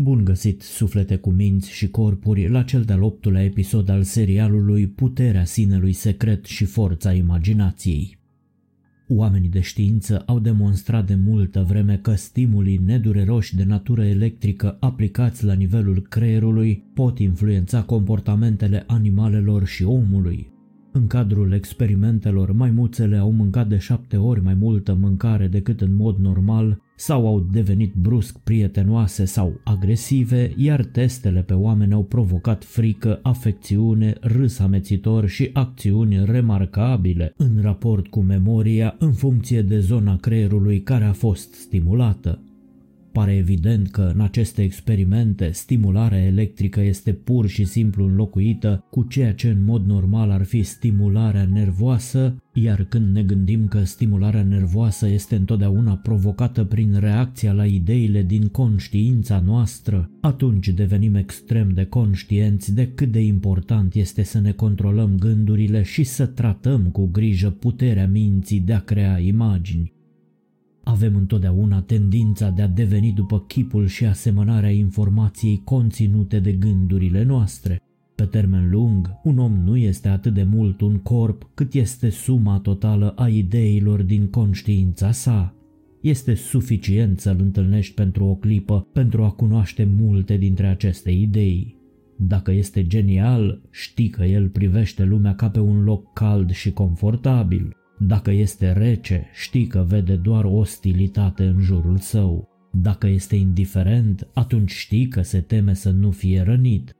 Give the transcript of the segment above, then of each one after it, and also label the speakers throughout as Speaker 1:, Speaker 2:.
Speaker 1: Bun găsit, suflete cu minți și corpuri, la cel de-al optulea episod al serialului Puterea sinelui secret și forța imaginației. Oamenii de știință au demonstrat de multă vreme că stimulii nedureroși de natură electrică aplicați la nivelul creierului pot influența comportamentele animalelor și omului. În cadrul experimentelor, maimuțele au mâncat de șapte ori mai multă mâncare decât în mod normal sau au devenit brusc prietenoase sau agresive, iar testele pe oameni au provocat frică, afecțiune, râs amețitor și acțiuni remarcabile în raport cu memoria în funcție de zona creierului care a fost stimulată. Pare evident că în aceste experimente stimularea electrică este pur și simplu înlocuită cu ceea ce în mod normal ar fi stimularea nervoasă, iar când ne gândim că stimularea nervoasă este întotdeauna provocată prin reacția la ideile din conștiința noastră, atunci devenim extrem de conștienți de cât de important este să ne controlăm gândurile și să tratăm cu grijă puterea minții de a crea imagini. Avem întotdeauna tendința de a deveni după chipul și asemănarea informației conținute de gândurile noastre. Pe termen lung, un om nu este atât de mult un corp cât este suma totală a ideilor din conștiința sa. Este suficient să-l întâlnești pentru o clipă pentru a cunoaște multe dintre aceste idei. Dacă este genial, știi că el privește lumea ca pe un loc cald și confortabil. Dacă este rece, știi că vede doar ostilitate în jurul său. Dacă este indiferent, atunci știi că se teme să nu fie rănit.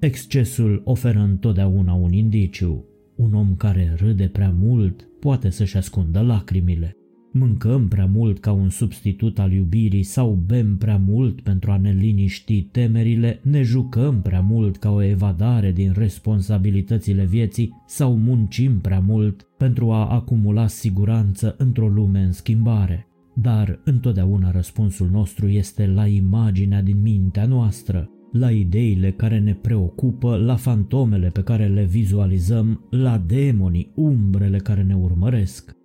Speaker 1: Excesul oferă întotdeauna un indiciu. Un om care râde prea mult poate să-și ascundă lacrimile. Mâncăm prea mult ca un substitut al iubirii sau bem prea mult pentru a ne liniști temerile, ne jucăm prea mult ca o evadare din responsabilitățile vieții sau muncim prea mult pentru a acumula siguranță într-o lume în schimbare. Dar întotdeauna răspunsul nostru este la imaginea din mintea noastră, la ideile care ne preocupă, la fantomele pe care le vizualizăm, la demonii, umbrele care ne urmăresc.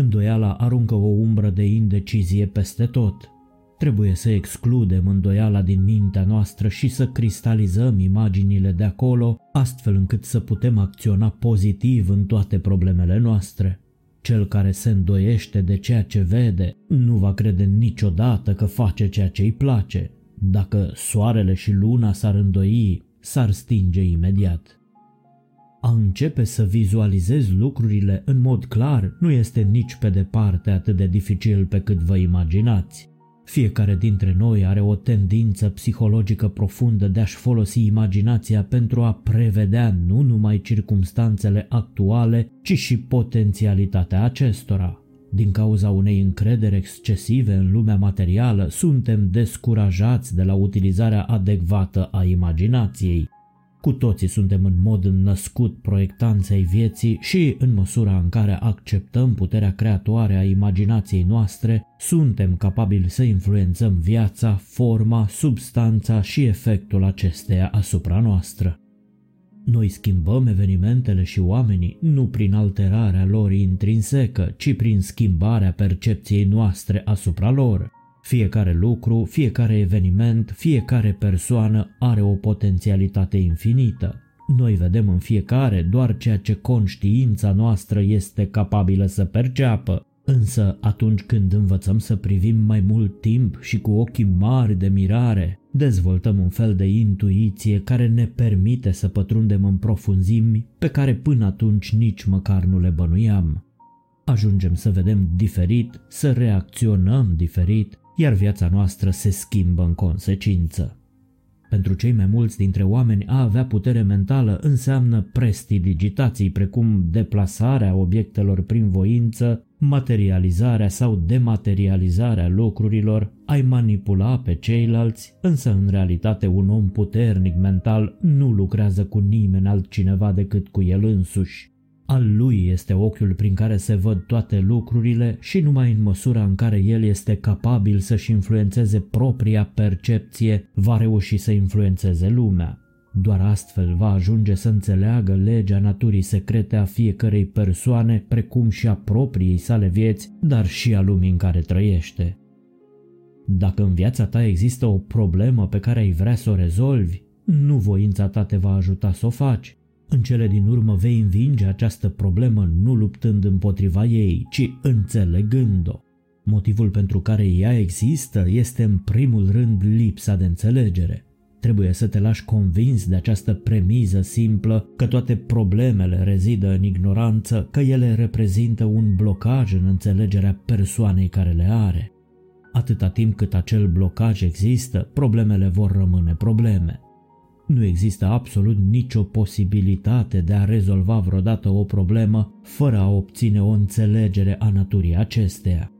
Speaker 1: Îndoiala aruncă o umbră de indecizie peste tot. Trebuie să excludem îndoiala din mintea noastră și să cristalizăm imaginile de acolo, astfel încât să putem acționa pozitiv în toate problemele noastre. Cel care se îndoiește de ceea ce vede nu va crede niciodată că face ceea ce îi place. Dacă soarele și luna s-ar îndoi, s-ar stinge imediat. A începe să vizualizezi lucrurile în mod clar nu este nici pe departe atât de dificil pe cât vă imaginați. Fiecare dintre noi are o tendință psihologică profundă de a-și folosi imaginația pentru a prevedea nu numai circumstanțele actuale, ci și potențialitatea acestora. Din cauza unei încrederi excesive în lumea materială, suntem descurajați de la utilizarea adecvată a imaginației. Cu toții suntem în mod născut proiectanți ai vieții și, în măsura în care acceptăm puterea creatoare a imaginației noastre, suntem capabili să influențăm viața, forma, substanța și efectul acesteia asupra noastră. Noi schimbăm evenimentele și oamenii nu prin alterarea lor intrinsecă, ci prin schimbarea percepției noastre asupra lor. Fiecare lucru, fiecare eveniment, fiecare persoană are o potențialitate infinită. Noi vedem în fiecare doar ceea ce conștiința noastră este capabilă să perceapă, însă atunci când învățăm să privim mai mult timp și cu ochii mari de mirare, dezvoltăm un fel de intuiție care ne permite să pătrundem în profunzimi pe care până atunci nici măcar nu le bănuiam. Ajungem să vedem diferit, să reacționăm diferit iar viața noastră se schimbă în consecință. Pentru cei mai mulți dintre oameni, a avea putere mentală înseamnă prestidigitații precum deplasarea obiectelor prin voință, materializarea sau dematerializarea lucrurilor, ai manipula pe ceilalți, însă în realitate un om puternic mental nu lucrează cu nimeni altcineva decât cu el însuși. Al lui este ochiul prin care se văd toate lucrurile și numai în măsura în care el este capabil să-și influențeze propria percepție, va reuși să influențeze lumea. Doar astfel va ajunge să înțeleagă legea naturii secrete a fiecărei persoane, precum și a propriei sale vieți, dar și a lumii în care trăiește. Dacă în viața ta există o problemă pe care ai vrea să o rezolvi, nu voința ta te va ajuta să o faci. În cele din urmă vei învinge această problemă nu luptând împotriva ei, ci înțelegând-o. Motivul pentru care ea există este în primul rând lipsa de înțelegere. Trebuie să te lași convins de această premiză simplă că toate problemele rezidă în ignoranță, că ele reprezintă un blocaj în înțelegerea persoanei care le are. Atâta timp cât acel blocaj există, problemele vor rămâne probleme. Nu există absolut nicio posibilitate de a rezolva vreodată o problemă fără a obține o înțelegere a naturii acesteia.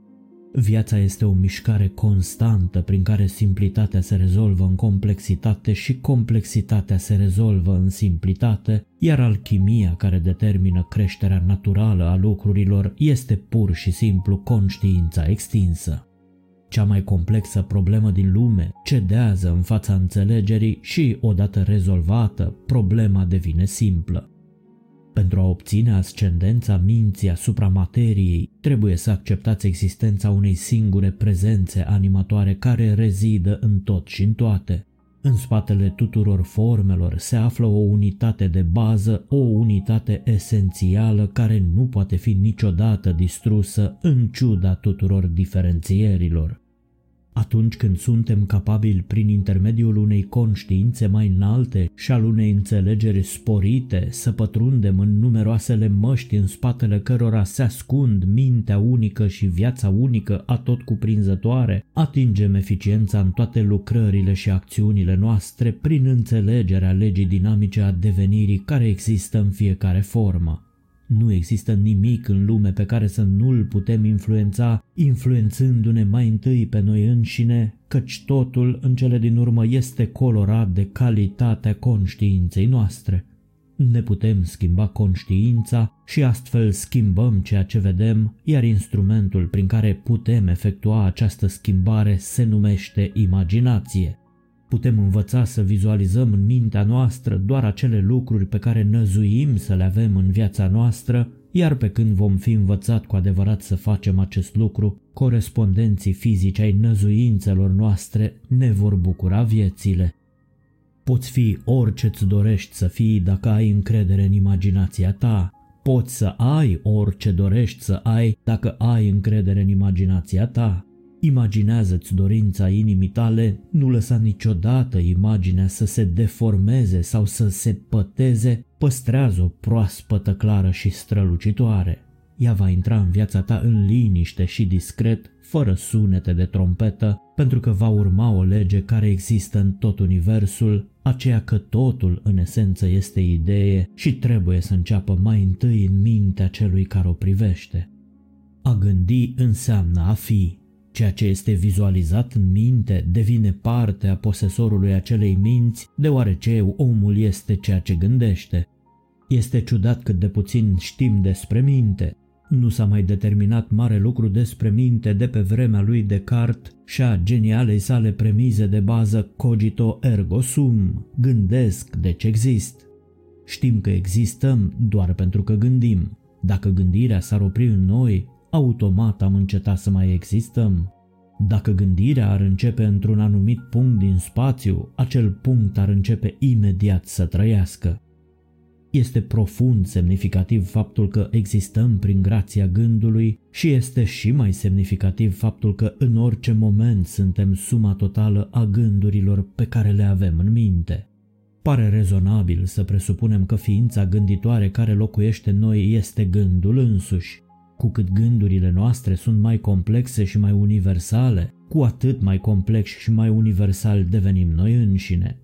Speaker 1: Viața este o mișcare constantă prin care simplitatea se rezolvă în complexitate și complexitatea se rezolvă în simplitate, iar alchimia care determină creșterea naturală a lucrurilor este pur și simplu conștiința extinsă. Cea mai complexă problemă din lume cedează în fața înțelegerii și, odată rezolvată, problema devine simplă. Pentru a obține ascendența minții asupra materiei, trebuie să acceptați existența unei singure prezențe animatoare care rezidă în tot și în toate. În spatele tuturor formelor se află o unitate de bază, o unitate esențială care nu poate fi niciodată distrusă în ciuda tuturor diferențierilor. Atunci când suntem capabili prin intermediul unei conștiințe mai înalte și al unei înțelegeri sporite să pătrundem în numeroasele măști în spatele cărora se ascund mintea unică și viața unică atot cuprinzătoare, atingem eficiența în toate lucrările și acțiunile noastre prin înțelegerea legii dinamice a devenirii care există în fiecare formă. Nu există nimic în lume pe care să nu-l putem influența, influențându-ne mai întâi pe noi înșine, căci totul în cele din urmă este colorat de calitatea conștiinței noastre. Ne putem schimba conștiința și astfel schimbăm ceea ce vedem, iar instrumentul prin care putem efectua această schimbare se numește imaginație. Putem învăța să vizualizăm în mintea noastră doar acele lucruri pe care năzuim să le avem în viața noastră, iar pe când vom fi învățat cu adevărat să facem acest lucru, corespondenții fizici ai năzuințelor noastre ne vor bucura viețile. Poți fi orice-ți dorești să fii dacă ai încredere în imaginația ta. Poți să ai orice dorești să ai dacă ai încredere în imaginația ta. Imaginează-ți dorința inimii tale, nu lăsa niciodată imaginea să se deformeze sau să se păteze, păstrează-o proaspătă, clară și strălucitoare. Ea va intra în viața ta în liniște și discret, fără sunete de trompetă, pentru că va urma o lege care există în tot universul, aceea că totul în esență este idee și trebuie să înceapă mai întâi în mintea celui care o privește. A gândi înseamnă a fi, Ceea ce este vizualizat în minte devine parte a posesorului acelei minți, deoarece omul este ceea ce gândește. Este ciudat cât de puțin știm despre minte. Nu s-a mai determinat mare lucru despre minte de pe vremea lui Descartes și a genialei sale premize de bază cogito ergo sum, gândesc deci exist. Știm că existăm doar pentru că gândim. Dacă gândirea s-ar opri în noi, automat am încetat să mai existăm. Dacă gândirea ar începe într-un anumit punct din spațiu, acel punct ar începe imediat să trăiască. Este profund semnificativ faptul că existăm prin grația gândului și este și mai semnificativ faptul că în orice moment suntem suma totală a gândurilor pe care le avem în minte. Pare rezonabil să presupunem că ființa gânditoare care locuiește în noi este gândul însuși, cu cât gândurile noastre sunt mai complexe și mai universale, cu atât mai complex și mai universal devenim noi înșine.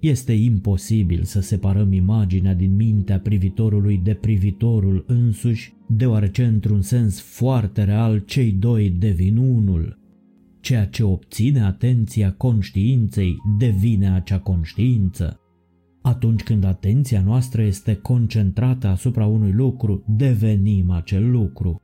Speaker 1: Este imposibil să separăm imaginea din mintea privitorului de privitorul însuși, deoarece într-un sens foarte real cei doi devin unul. Ceea ce obține atenția conștiinței devine acea conștiință. Atunci când atenția noastră este concentrată asupra unui lucru, devenim acel lucru.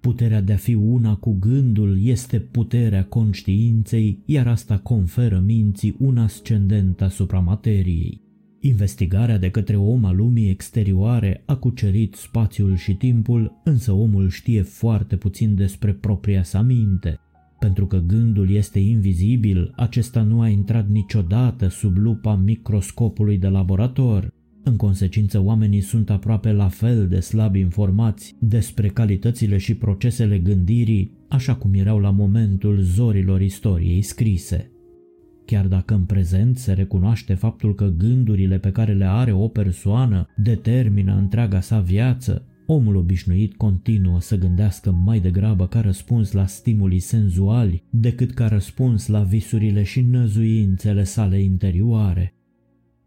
Speaker 1: Puterea de a fi una cu gândul este puterea conștiinței, iar asta conferă minții un ascendent asupra materiei. Investigarea de către om a lumii exterioare a cucerit spațiul și timpul, însă omul știe foarte puțin despre propria sa minte. Pentru că gândul este invizibil, acesta nu a intrat niciodată sub lupa microscopului de laborator. În consecință, oamenii sunt aproape la fel de slab informați despre calitățile și procesele gândirii, așa cum erau la momentul zorilor istoriei scrise. Chiar dacă în prezent se recunoaște faptul că gândurile pe care le are o persoană determină întreaga sa viață, omul obișnuit continuă să gândească mai degrabă ca răspuns la stimulii senzuali decât ca răspuns la visurile și năzuințele sale interioare.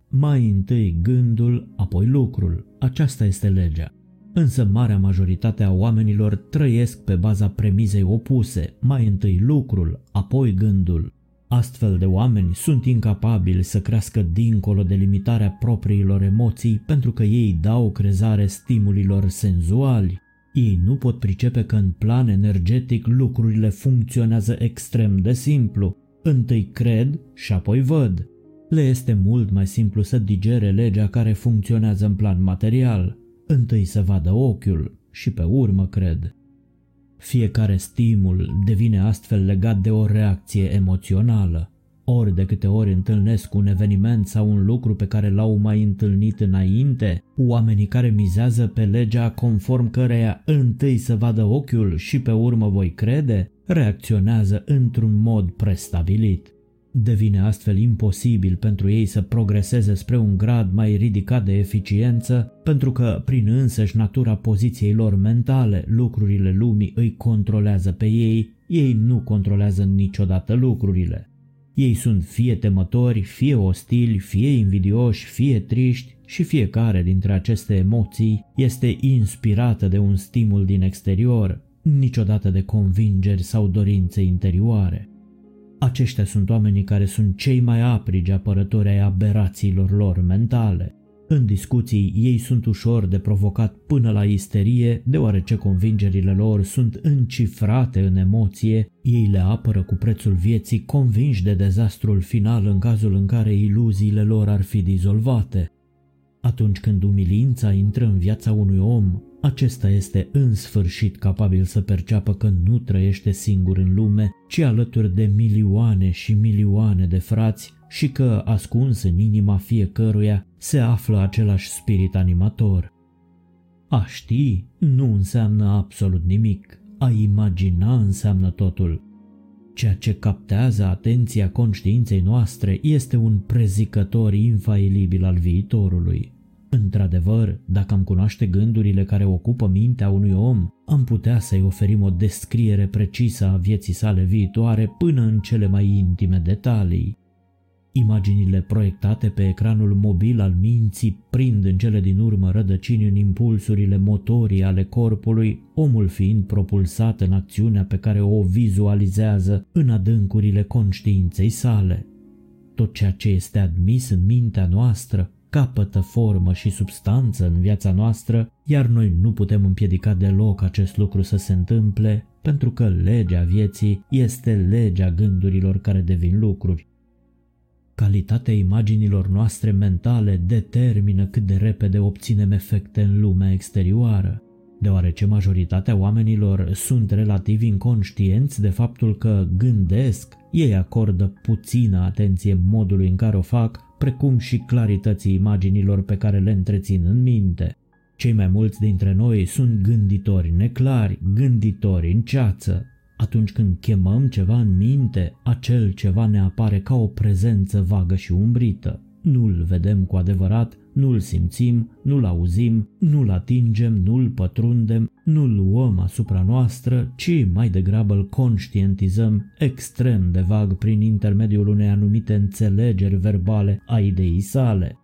Speaker 1: Mai întâi gândul, apoi lucrul. Aceasta este legea. Însă marea majoritate a oamenilor trăiesc pe baza premizei opuse, mai întâi lucrul, apoi gândul. Astfel de oameni sunt incapabili să crească dincolo de limitarea propriilor emoții pentru că ei dau crezare stimulilor senzuali. Ei nu pot pricepe că în plan energetic lucrurile funcționează extrem de simplu. Întâi cred și apoi văd. Le este mult mai simplu să digere legea care funcționează în plan material. Întâi să vadă ochiul și pe urmă cred. Fiecare stimul devine astfel legat de o reacție emoțională. Ori de câte ori întâlnesc un eveniment sau un lucru pe care l-au mai întâlnit înainte, oamenii care mizează pe legea conform căreia întâi să vadă ochiul și pe urmă voi crede, reacționează într-un mod prestabilit. Devine astfel imposibil pentru ei să progreseze spre un grad mai ridicat de eficiență, pentru că, prin însăși natura poziției lor mentale, lucrurile lumii îi controlează pe ei, ei nu controlează niciodată lucrurile. Ei sunt fie temători, fie ostili, fie invidioși, fie triști și fiecare dintre aceste emoții este inspirată de un stimul din exterior, niciodată de convingeri sau dorințe interioare. Aceștia sunt oamenii care sunt cei mai aprigi apărători ai aberațiilor lor mentale. În discuții, ei sunt ușor de provocat până la isterie, deoarece convingerile lor sunt încifrate în emoție, ei le apără cu prețul vieții, convinși de dezastrul final în cazul în care iluziile lor ar fi dizolvate. Atunci când umilința intră în viața unui om, acesta este în sfârșit capabil să perceapă că nu trăiește singur în lume, ci alături de milioane și milioane de frați și că, ascuns în inima fiecăruia, se află același spirit animator. A ști nu înseamnă absolut nimic, a imagina înseamnă totul. Ceea ce captează atenția conștiinței noastre este un prezicător infailibil al viitorului. Într-adevăr, dacă am cunoaște gândurile care ocupă mintea unui om, am putea să-i oferim o descriere precisă a vieții sale viitoare până în cele mai intime detalii. Imaginile proiectate pe ecranul mobil al minții prind în cele din urmă rădăcini în impulsurile motorii ale corpului, omul fiind propulsat în acțiunea pe care o vizualizează în adâncurile conștiinței sale. Tot ceea ce este admis în mintea noastră capătă formă și substanță în viața noastră, iar noi nu putem împiedica deloc acest lucru să se întâmple, pentru că legea vieții este legea gândurilor care devin lucruri. Calitatea imaginilor noastre mentale determină cât de repede obținem efecte în lumea exterioară. Deoarece majoritatea oamenilor sunt relativ inconștienți de faptul că gândesc, ei acordă puțină atenție modului în care o fac precum și clarității imaginilor pe care le întrețin în minte. Cei mai mulți dintre noi sunt gânditori neclari, gânditori în ceață. Atunci când chemăm ceva în minte, acel ceva ne apare ca o prezență vagă și umbrită. Nu-l vedem cu adevărat, nu-l simțim, nu-l auzim, nu-l atingem, nu-l pătrundem, nu-l luăm asupra noastră, ci mai degrabă îl conștientizăm extrem de vag prin intermediul unei anumite înțelegeri verbale a ideii sale.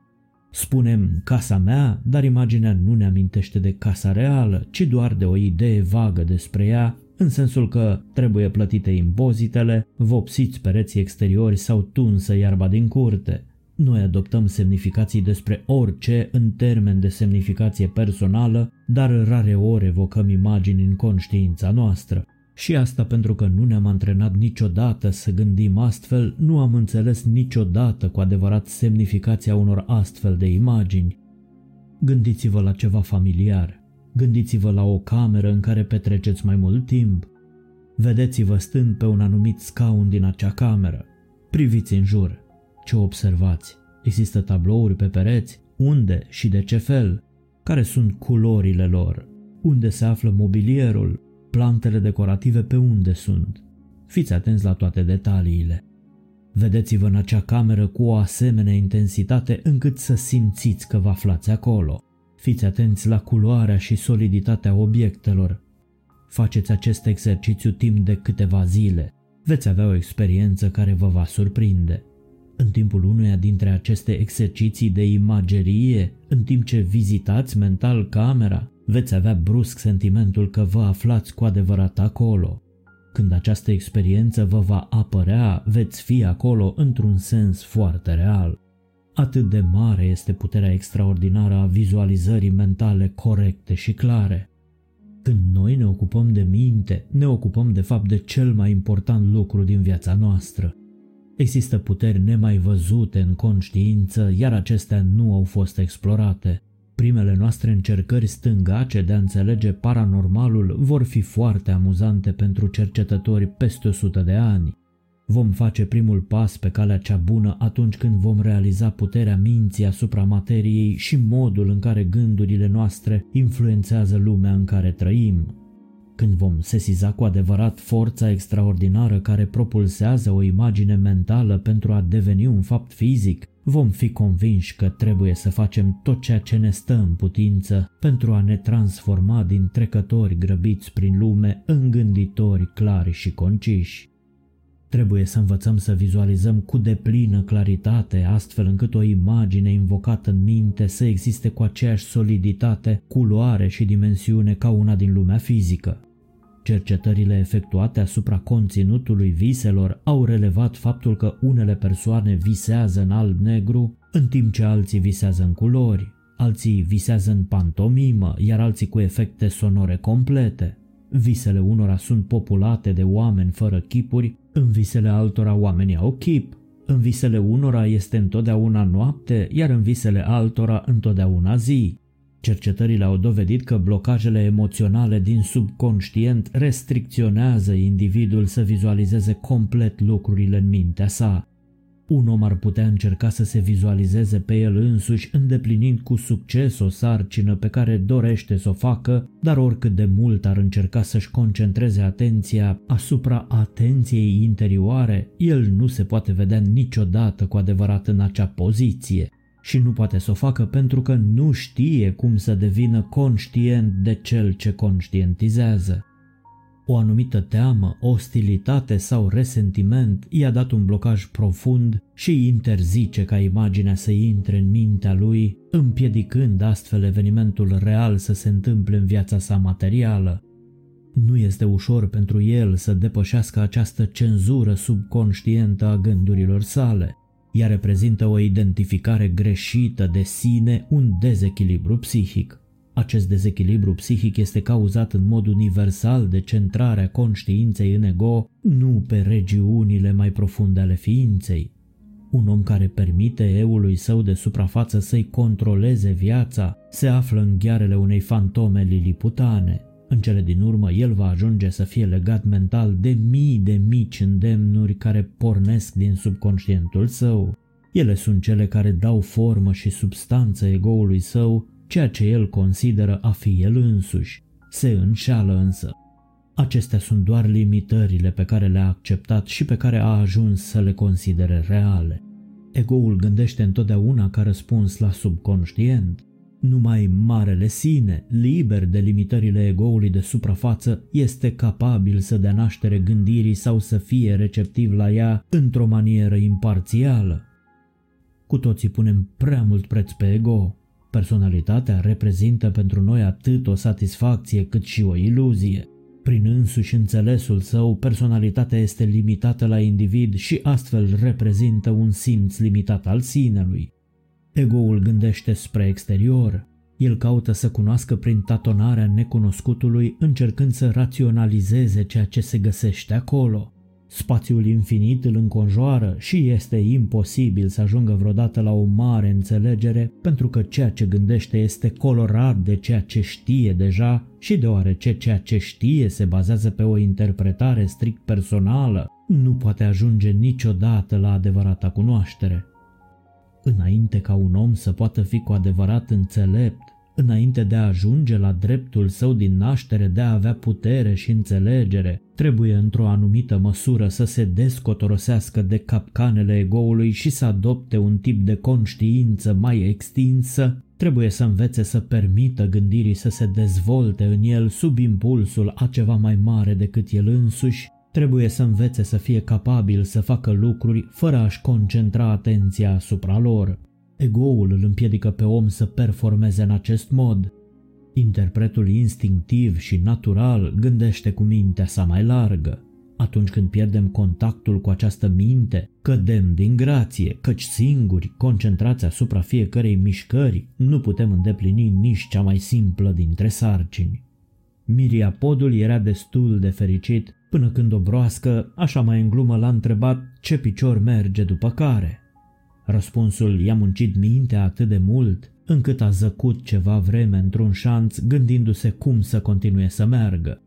Speaker 1: Spunem casa mea, dar imaginea nu ne amintește de casa reală, ci doar de o idee vagă despre ea, în sensul că trebuie plătite impozitele, vopsiți pereții exteriori sau tunsă iarba din curte. Noi adoptăm semnificații despre orice în termen de semnificație personală, dar rare ori evocăm imagini în conștiința noastră. Și asta pentru că nu ne-am antrenat niciodată să gândim astfel, nu am înțeles niciodată cu adevărat semnificația unor astfel de imagini. Gândiți-vă la ceva familiar. Gândiți-vă la o cameră în care petreceți mai mult timp. Vedeți-vă stând pe un anumit scaun din acea cameră. Priviți în jur. Ce observați? Există tablouri pe pereți? Unde și de ce fel? Care sunt culorile lor? Unde se află mobilierul? Plantele decorative pe unde sunt? Fiți atenți la toate detaliile. Vedeți-vă în acea cameră cu o asemenea intensitate încât să simțiți că vă aflați acolo. Fiți atenți la culoarea și soliditatea obiectelor. Faceți acest exercițiu timp de câteva zile. Veți avea o experiență care vă va surprinde. În timpul unuia dintre aceste exerciții de imagerie, în timp ce vizitați mental camera, veți avea brusc sentimentul că vă aflați cu adevărat acolo. Când această experiență vă va apărea, veți fi acolo într-un sens foarte real. Atât de mare este puterea extraordinară a vizualizării mentale corecte și clare. Când noi ne ocupăm de minte, ne ocupăm de fapt de cel mai important lucru din viața noastră. Există puteri nemai văzute în conștiință, iar acestea nu au fost explorate. Primele noastre încercări stângace de a înțelege paranormalul vor fi foarte amuzante pentru cercetători peste 100 de ani. Vom face primul pas pe calea cea bună atunci când vom realiza puterea minții asupra materiei și modul în care gândurile noastre influențează lumea în care trăim. Când vom sesiza cu adevărat forța extraordinară care propulsează o imagine mentală pentru a deveni un fapt fizic, vom fi convinși că trebuie să facem tot ceea ce ne stă în putință pentru a ne transforma din trecători grăbiți prin lume în gânditori clari și conciși. Trebuie să învățăm să vizualizăm cu deplină claritate, astfel încât o imagine invocată în minte să existe cu aceeași soliditate, culoare și dimensiune ca una din lumea fizică. Cercetările efectuate asupra conținutului viselor au relevat faptul că unele persoane visează în alb-negru, în timp ce alții visează în culori, alții visează în pantomimă, iar alții cu efecte sonore complete. Visele unora sunt populate de oameni fără chipuri, în visele altora oamenii au chip. În visele unora este întotdeauna noapte, iar în visele altora întotdeauna zi. Cercetările au dovedit că blocajele emoționale din subconștient restricționează individul să vizualizeze complet lucrurile în mintea sa. Un om ar putea încerca să se vizualizeze pe el însuși îndeplinind cu succes o sarcină pe care dorește să o facă, dar oricât de mult ar încerca să-și concentreze atenția asupra atenției interioare, el nu se poate vedea niciodată cu adevărat în acea poziție și nu poate să o facă pentru că nu știe cum să devină conștient de cel ce conștientizează. O anumită teamă, ostilitate sau resentiment i-a dat un blocaj profund și interzice ca imaginea să intre în mintea lui, împiedicând astfel evenimentul real să se întâmple în viața sa materială. Nu este ușor pentru el să depășească această cenzură subconștientă a gândurilor sale. Ea reprezintă o identificare greșită de sine, un dezechilibru psihic. Acest dezechilibru psihic este cauzat în mod universal de centrarea conștiinței în ego, nu pe regiunile mai profunde ale ființei. Un om care permite eului său de suprafață să-i controleze viața se află în ghearele unei fantome liliputane. În cele din urmă, el va ajunge să fie legat mental de mii de mici îndemnuri care pornesc din subconștientul său. Ele sunt cele care dau formă și substanță egoului său ceea ce el consideră a fi el însuși. Se înșeală însă. Acestea sunt doar limitările pe care le-a acceptat și pe care a ajuns să le considere reale. Egoul gândește întotdeauna ca răspuns la subconștient. Numai marele sine, liber de limitările egoului de suprafață, este capabil să dea naștere gândirii sau să fie receptiv la ea într-o manieră imparțială. Cu toții punem prea mult preț pe ego, Personalitatea reprezintă pentru noi atât o satisfacție cât și o iluzie. Prin însuși înțelesul său, personalitatea este limitată la individ și astfel reprezintă un simț limitat al sinelui. Egoul gândește spre exterior. El caută să cunoască prin tatonarea necunoscutului, încercând să raționalizeze ceea ce se găsește acolo. Spațiul infinit îl înconjoară și este imposibil să ajungă vreodată la o mare înțelegere pentru că ceea ce gândește este colorat de ceea ce știe deja și deoarece ceea ce știe se bazează pe o interpretare strict personală, nu poate ajunge niciodată la adevărata cunoaștere. Înainte ca un om să poată fi cu adevărat înțelept, Înainte de a ajunge la dreptul său din naștere de a avea putere și înțelegere, trebuie într-o anumită măsură să se descotorosească de capcanele egoului și să adopte un tip de conștiință mai extinsă, trebuie să învețe să permită gândirii să se dezvolte în el sub impulsul a ceva mai mare decât el însuși, trebuie să învețe să fie capabil să facă lucruri fără a-și concentra atenția asupra lor. Egoul îl împiedică pe om să performeze în acest mod. Interpretul instinctiv și natural gândește cu mintea sa mai largă. Atunci când pierdem contactul cu această minte, cădem din grație, căci singuri, concentrați asupra fiecărei mișcări, nu putem îndeplini nici cea mai simplă dintre sarcini. Miriapodul era destul de fericit până când o broască, așa mai în glumă, l-a întrebat ce picior merge după care. Răspunsul i-a muncit mintea atât de mult încât a zăcut ceva vreme într-un șanț gândindu-se cum să continue să meargă.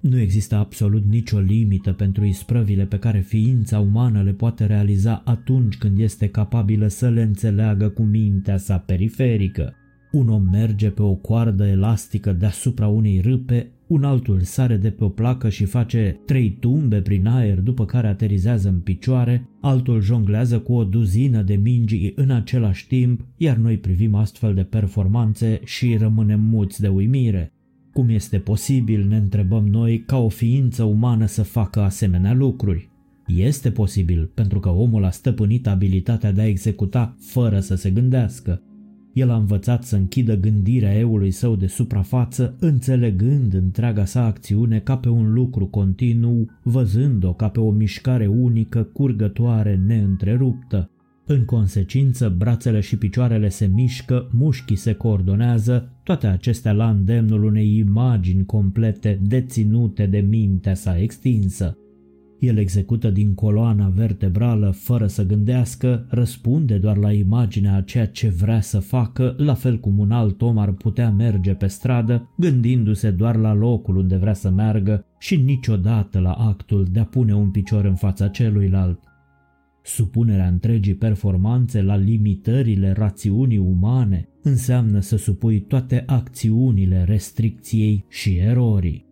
Speaker 1: Nu există absolut nicio limită pentru isprăvile pe care ființa umană le poate realiza atunci când este capabilă să le înțeleagă cu mintea sa periferică. Un om merge pe o coardă elastică deasupra unei râpe un altul sare de pe o placă și face trei tumbe prin aer după care aterizează în picioare, altul jonglează cu o duzină de mingi în același timp, iar noi privim astfel de performanțe și rămânem muți de uimire. Cum este posibil, ne întrebăm noi, ca o ființă umană să facă asemenea lucruri? Este posibil pentru că omul a stăpânit abilitatea de a executa fără să se gândească. El a învățat să închidă gândirea eului său de suprafață, înțelegând întreaga sa acțiune ca pe un lucru continuu, văzând-o ca pe o mișcare unică, curgătoare, neîntreruptă. În consecință, brațele și picioarele se mișcă, mușchii se coordonează, toate acestea la îndemnul unei imagini complete deținute de mintea sa extinsă. El execută din coloana vertebrală fără să gândească, răspunde doar la imaginea a ceea ce vrea să facă, la fel cum un alt om ar putea merge pe stradă, gândindu-se doar la locul unde vrea să meargă și niciodată la actul de a pune un picior în fața celuilalt. Supunerea întregii performanțe la limitările rațiunii umane înseamnă să supui toate acțiunile restricției și erorii.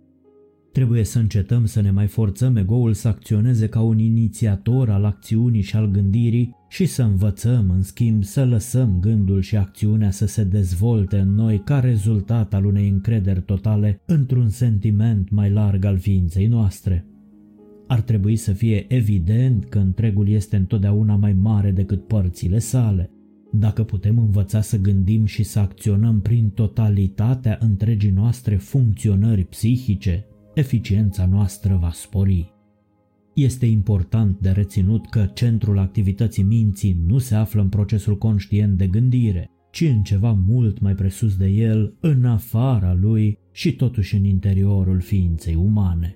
Speaker 1: Trebuie să încetăm să ne mai forțăm egoul să acționeze ca un inițiator al acțiunii și al gândirii și să învățăm, în schimb, să lăsăm gândul și acțiunea să se dezvolte în noi ca rezultat al unei încrederi totale într-un sentiment mai larg al ființei noastre. Ar trebui să fie evident că întregul este întotdeauna mai mare decât părțile sale. Dacă putem învăța să gândim și să acționăm prin totalitatea întregii noastre funcționări psihice, eficiența noastră va spori. Este important de reținut că centrul activității minții nu se află în procesul conștient de gândire, ci în ceva mult mai presus de el, în afara lui și totuși în interiorul ființei umane.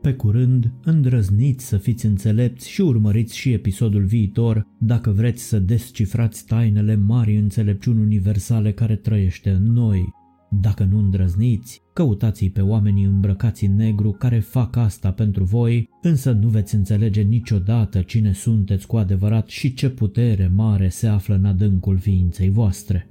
Speaker 1: Pe curând, îndrăzniți să fiți înțelepți și urmăriți și episodul viitor dacă vreți să descifrați tainele mari înțelepciuni universale care trăiește în noi dacă nu îndrăzniți, căutați-i pe oamenii îmbrăcați în negru care fac asta pentru voi, însă nu veți înțelege niciodată cine sunteți cu adevărat și ce putere mare se află în adâncul ființei voastre.